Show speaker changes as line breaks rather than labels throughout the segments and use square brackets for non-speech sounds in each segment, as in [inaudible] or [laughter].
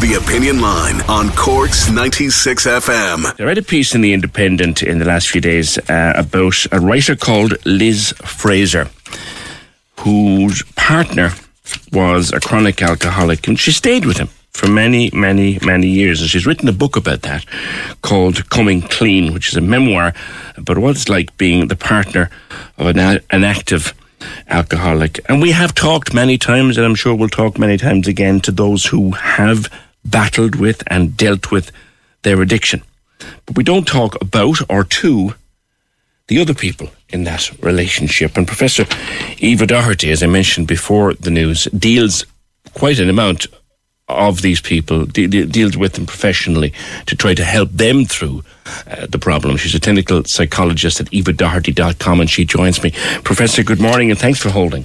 The Opinion Line on Cork's 96 FM.
I read a piece in The Independent in the last few days uh, about a writer called Liz Fraser, whose partner was a chronic alcoholic, and she stayed with him for many, many, many years. And she's written a book about that called Coming Clean, which is a memoir about what it's like being the partner of an, an active alcoholic. And we have talked many times, and I'm sure we'll talk many times again to those who have battled with and dealt with their addiction. But we don't talk about or to the other people in that relationship. And Professor Eva Doherty, as I mentioned before the news, deals quite an amount of these people, de- de- deals with them professionally to try to help them through uh, the problem. She's a clinical psychologist at evadoherty.com and she joins me. Professor, good morning and thanks for holding.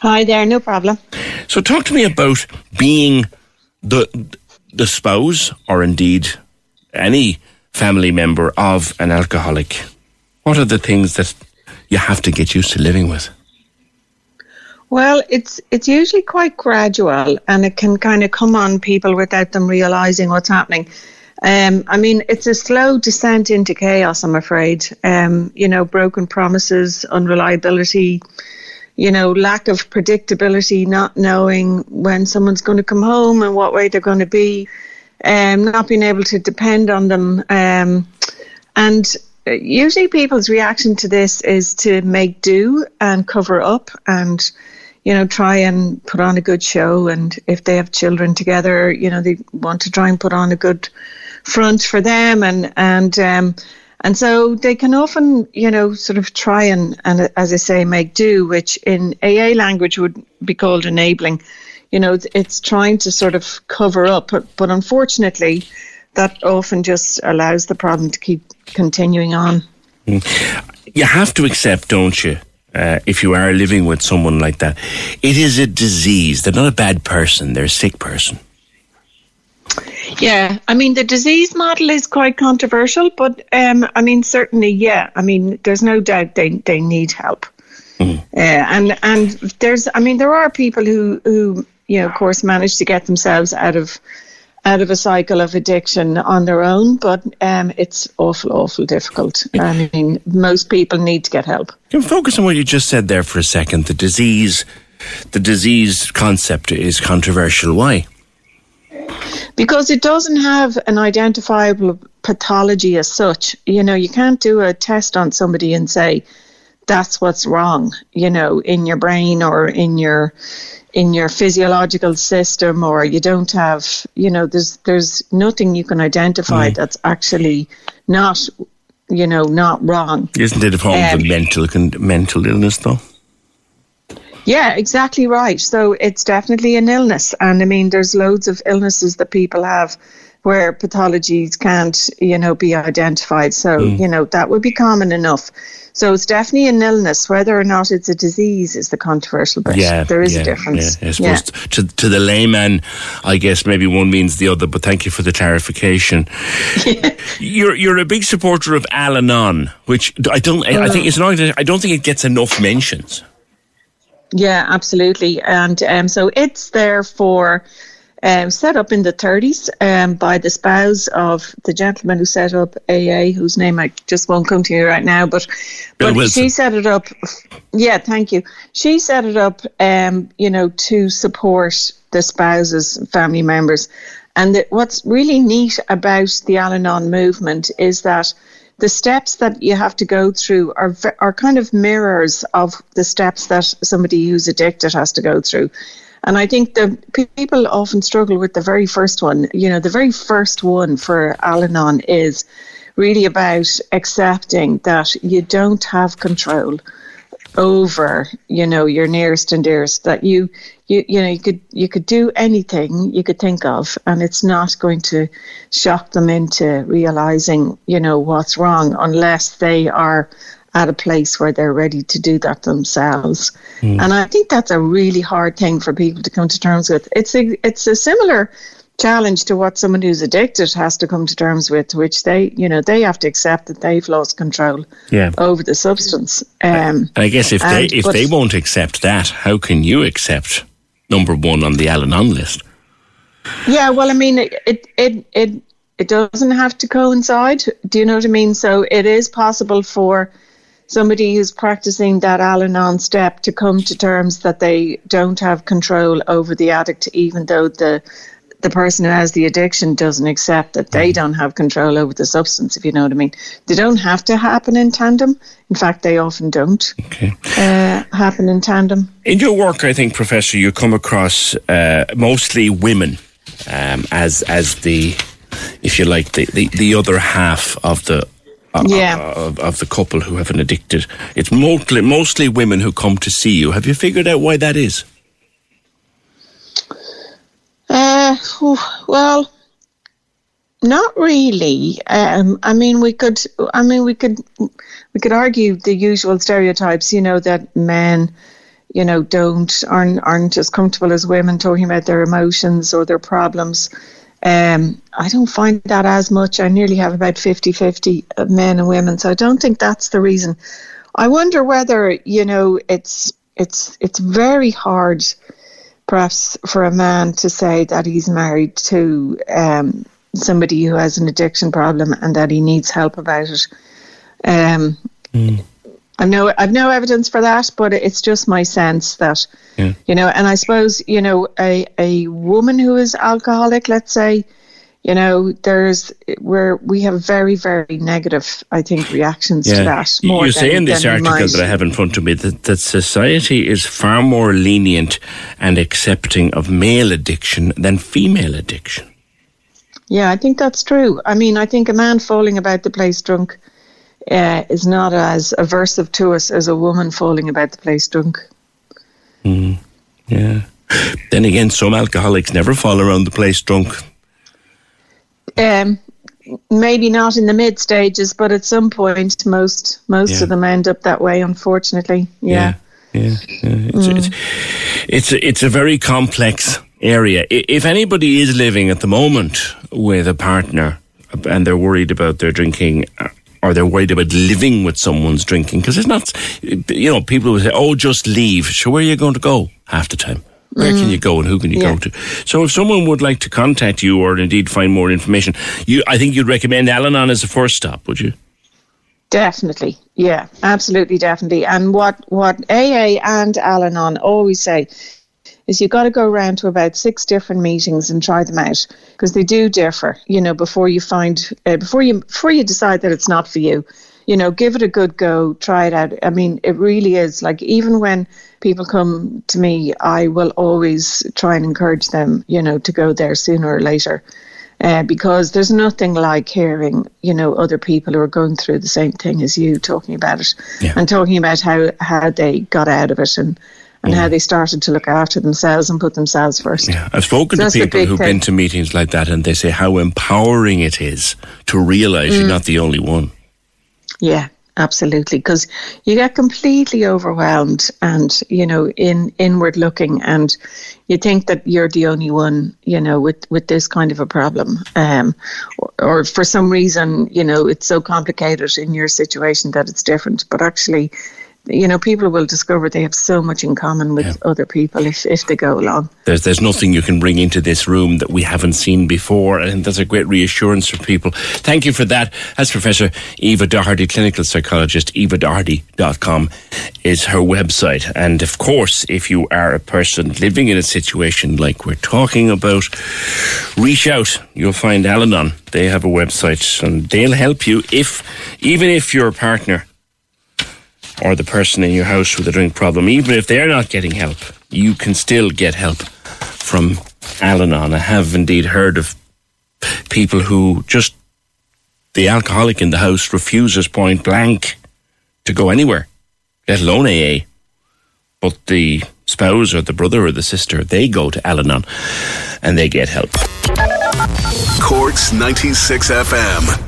Hi there, no problem.
So, talk to me about being the the spouse, or indeed any family member of an alcoholic. What are the things that you have to get used to living with?
Well, it's it's usually quite gradual, and it can kind of come on people without them realizing what's happening. Um, I mean, it's a slow descent into chaos. I'm afraid. Um, you know, broken promises, unreliability. You know, lack of predictability, not knowing when someone's going to come home and what way they're going to be, um, not being able to depend on them, um, and usually people's reaction to this is to make do and cover up and you know, try and put on a good show. And if they have children together, you know, they want to try and put on a good front for them. And, and, um, and so they can often, you know, sort of try and, and as I say, make do, which in AA language would be called enabling. You know, it's trying to sort of cover up, but, but unfortunately, that often just allows the problem to keep continuing on.
You have to accept, don't you, uh, if you are living with someone like that. It is a disease. They're not a bad person, they're a sick person.
Yeah, I mean, the disease model is quite controversial, but um, I mean, certainly, yeah. I mean, there's no doubt they, they need help. Mm. Uh, and and there's, I mean, there are people who, who, you know, of course, manage to get themselves out of out of a cycle of addiction on their own, but um, it's awful, awful difficult. I mean, most people need to get help.
Can focus on what you just said there for a second. The disease, the disease concept is controversial. Why?
Because it doesn't have an identifiable pathology as such. You know, you can't do a test on somebody and say that's what's wrong. You know, in your brain or in your in your physiological system or you don't have you know there's there's nothing you can identify mm. that's actually not you know not wrong
isn't it a form um, of mental mental illness though
yeah exactly right so it's definitely an illness and i mean there's loads of illnesses that people have where pathologies can't, you know, be identified. So, mm. you know, that would be common enough. So it's definitely an illness. Whether or not it's a disease is the controversial bit. Yeah, there is
yeah,
a difference.
Yeah. I suppose yeah. to, to the layman, I guess maybe one means the other, but thank you for the clarification. [laughs] you're you're a big supporter of Al-Anon, which I don't. I, I think mm. it's not. I don't think it gets enough mentions.
Yeah, absolutely. And um, so it's there for um, set up in the 30s um, by the spouse of the gentleman who set up AA, whose name I just won't come to you right now, but but she set it up. Yeah, thank you. She set it up, um, you know, to support the spouses, family members, and what's really neat about the Al-Anon movement is that the steps that you have to go through are are kind of mirrors of the steps that somebody who's addicted has to go through. And I think the people often struggle with the very first one. You know, the very first one for Al Anon is really about accepting that you don't have control over you know your nearest and dearest that you you you know you could you could do anything you could think of and it's not going to shock them into realizing you know what's wrong unless they are at a place where they're ready to do that themselves mm. and i think that's a really hard thing for people to come to terms with it's a it's a similar challenge to what someone who's addicted has to come to terms with, which they, you know, they have to accept that they've lost control
yeah.
over the substance.
Um, I guess if they if they won't accept that, how can you accept number one on the Al-Anon list?
Yeah, well, I mean, it it it it doesn't have to coincide. Do you know what I mean? So it is possible for somebody who's practicing that Al-Anon step to come to terms that they don't have control over the addict, even though the the person who has the addiction doesn't accept that they don't have control over the substance, if you know what I mean. They don't have to happen in tandem. In fact, they often don't okay. uh, happen in tandem.
In your work, I think, Professor, you come across uh, mostly women um, as as the, if you like, the, the, the other half of the uh, yeah. Of, of, the couple who have an addicted. It's mostly mostly women who come to see you. Have you figured out why that is?
Uh, well, not really. Um, I mean, we could. I mean, we could. We could argue the usual stereotypes. You know that men, you know, don't aren't aren't as comfortable as women talking about their emotions or their problems. Um, I don't find that as much. I nearly have about 50-50 of men and women, so I don't think that's the reason. I wonder whether you know it's it's it's very hard perhaps for a man to say that he's married to um, somebody who has an addiction problem and that he needs help about it. Um, mm. I've no, I've no evidence for that, but it's just my sense that, yeah. you know, and I suppose, you know, a, a woman who is alcoholic, let's say, you know, there's where we have very, very negative, I think, reactions yeah. to that.
More you say in this article that I have in front of me that, that society is far more lenient and accepting of male addiction than female addiction.
Yeah, I think that's true. I mean, I think a man falling about the place drunk uh, is not as aversive to us as a woman falling about the place drunk.
Mm, yeah. Then again, some alcoholics never fall around the place drunk.
Um, maybe not in the mid stages, but at some point, most most yeah. of them end up that way. Unfortunately,
yeah, yeah, yeah. It's, mm. it's, it's it's a very complex area. If anybody is living at the moment with a partner and they're worried about their drinking uh, or they're worried about living with someone's drinking because it's not, you know, people will say, "Oh, just leave." So where are you going to go half the time? Where mm. can you go and who can you yeah. go to? So if someone would like to contact you or indeed find more information, you I think you'd recommend Al-Anon as a first stop, would you?
Definitely. Yeah, absolutely definitely. And what what AA and Al-Anon always say is you've got to go around to about six different meetings and try them out because they do differ. You know, before you find uh, before you before you decide that it's not for you, you know, give it a good go, try it out. I mean, it really is like even when people come to me, I will always try and encourage them, you know, to go there sooner or later. Uh, because there's nothing like hearing, you know, other people who are going through the same thing as you talking about it yeah. and talking about how, how they got out of it and and how they started to look after themselves and put themselves first.
Yeah, I've spoken so to people who've thing. been to meetings like that, and they say how empowering it is to realise mm. you're not the only one.
Yeah, absolutely. Because you get completely overwhelmed and you know in inward looking and you think that you're the only one you know with with this kind of a problem. Um, or, or, for some reason you know it's so complicated in your situation that it's different. But actually you know, people will discover they have so much in common with yeah. other people if, if they go along.
There's there's nothing you can bring into this room that we haven't seen before, and that's a great reassurance for people. Thank you for that. As Professor Eva Doherty, clinical psychologist, evadoherty.com is her website. And of course, if you are a person living in a situation like we're talking about, reach out. You'll find Al Anon. They have a website and they'll help you if, even if your partner or the person in your house with a drink problem, even if they're not getting help, you can still get help from Al Anon. I have indeed heard of people who just, the alcoholic in the house refuses point blank to go anywhere, let alone AA. But the spouse or the brother or the sister, they go to Al Anon and they get help.
Cork's 96 FM.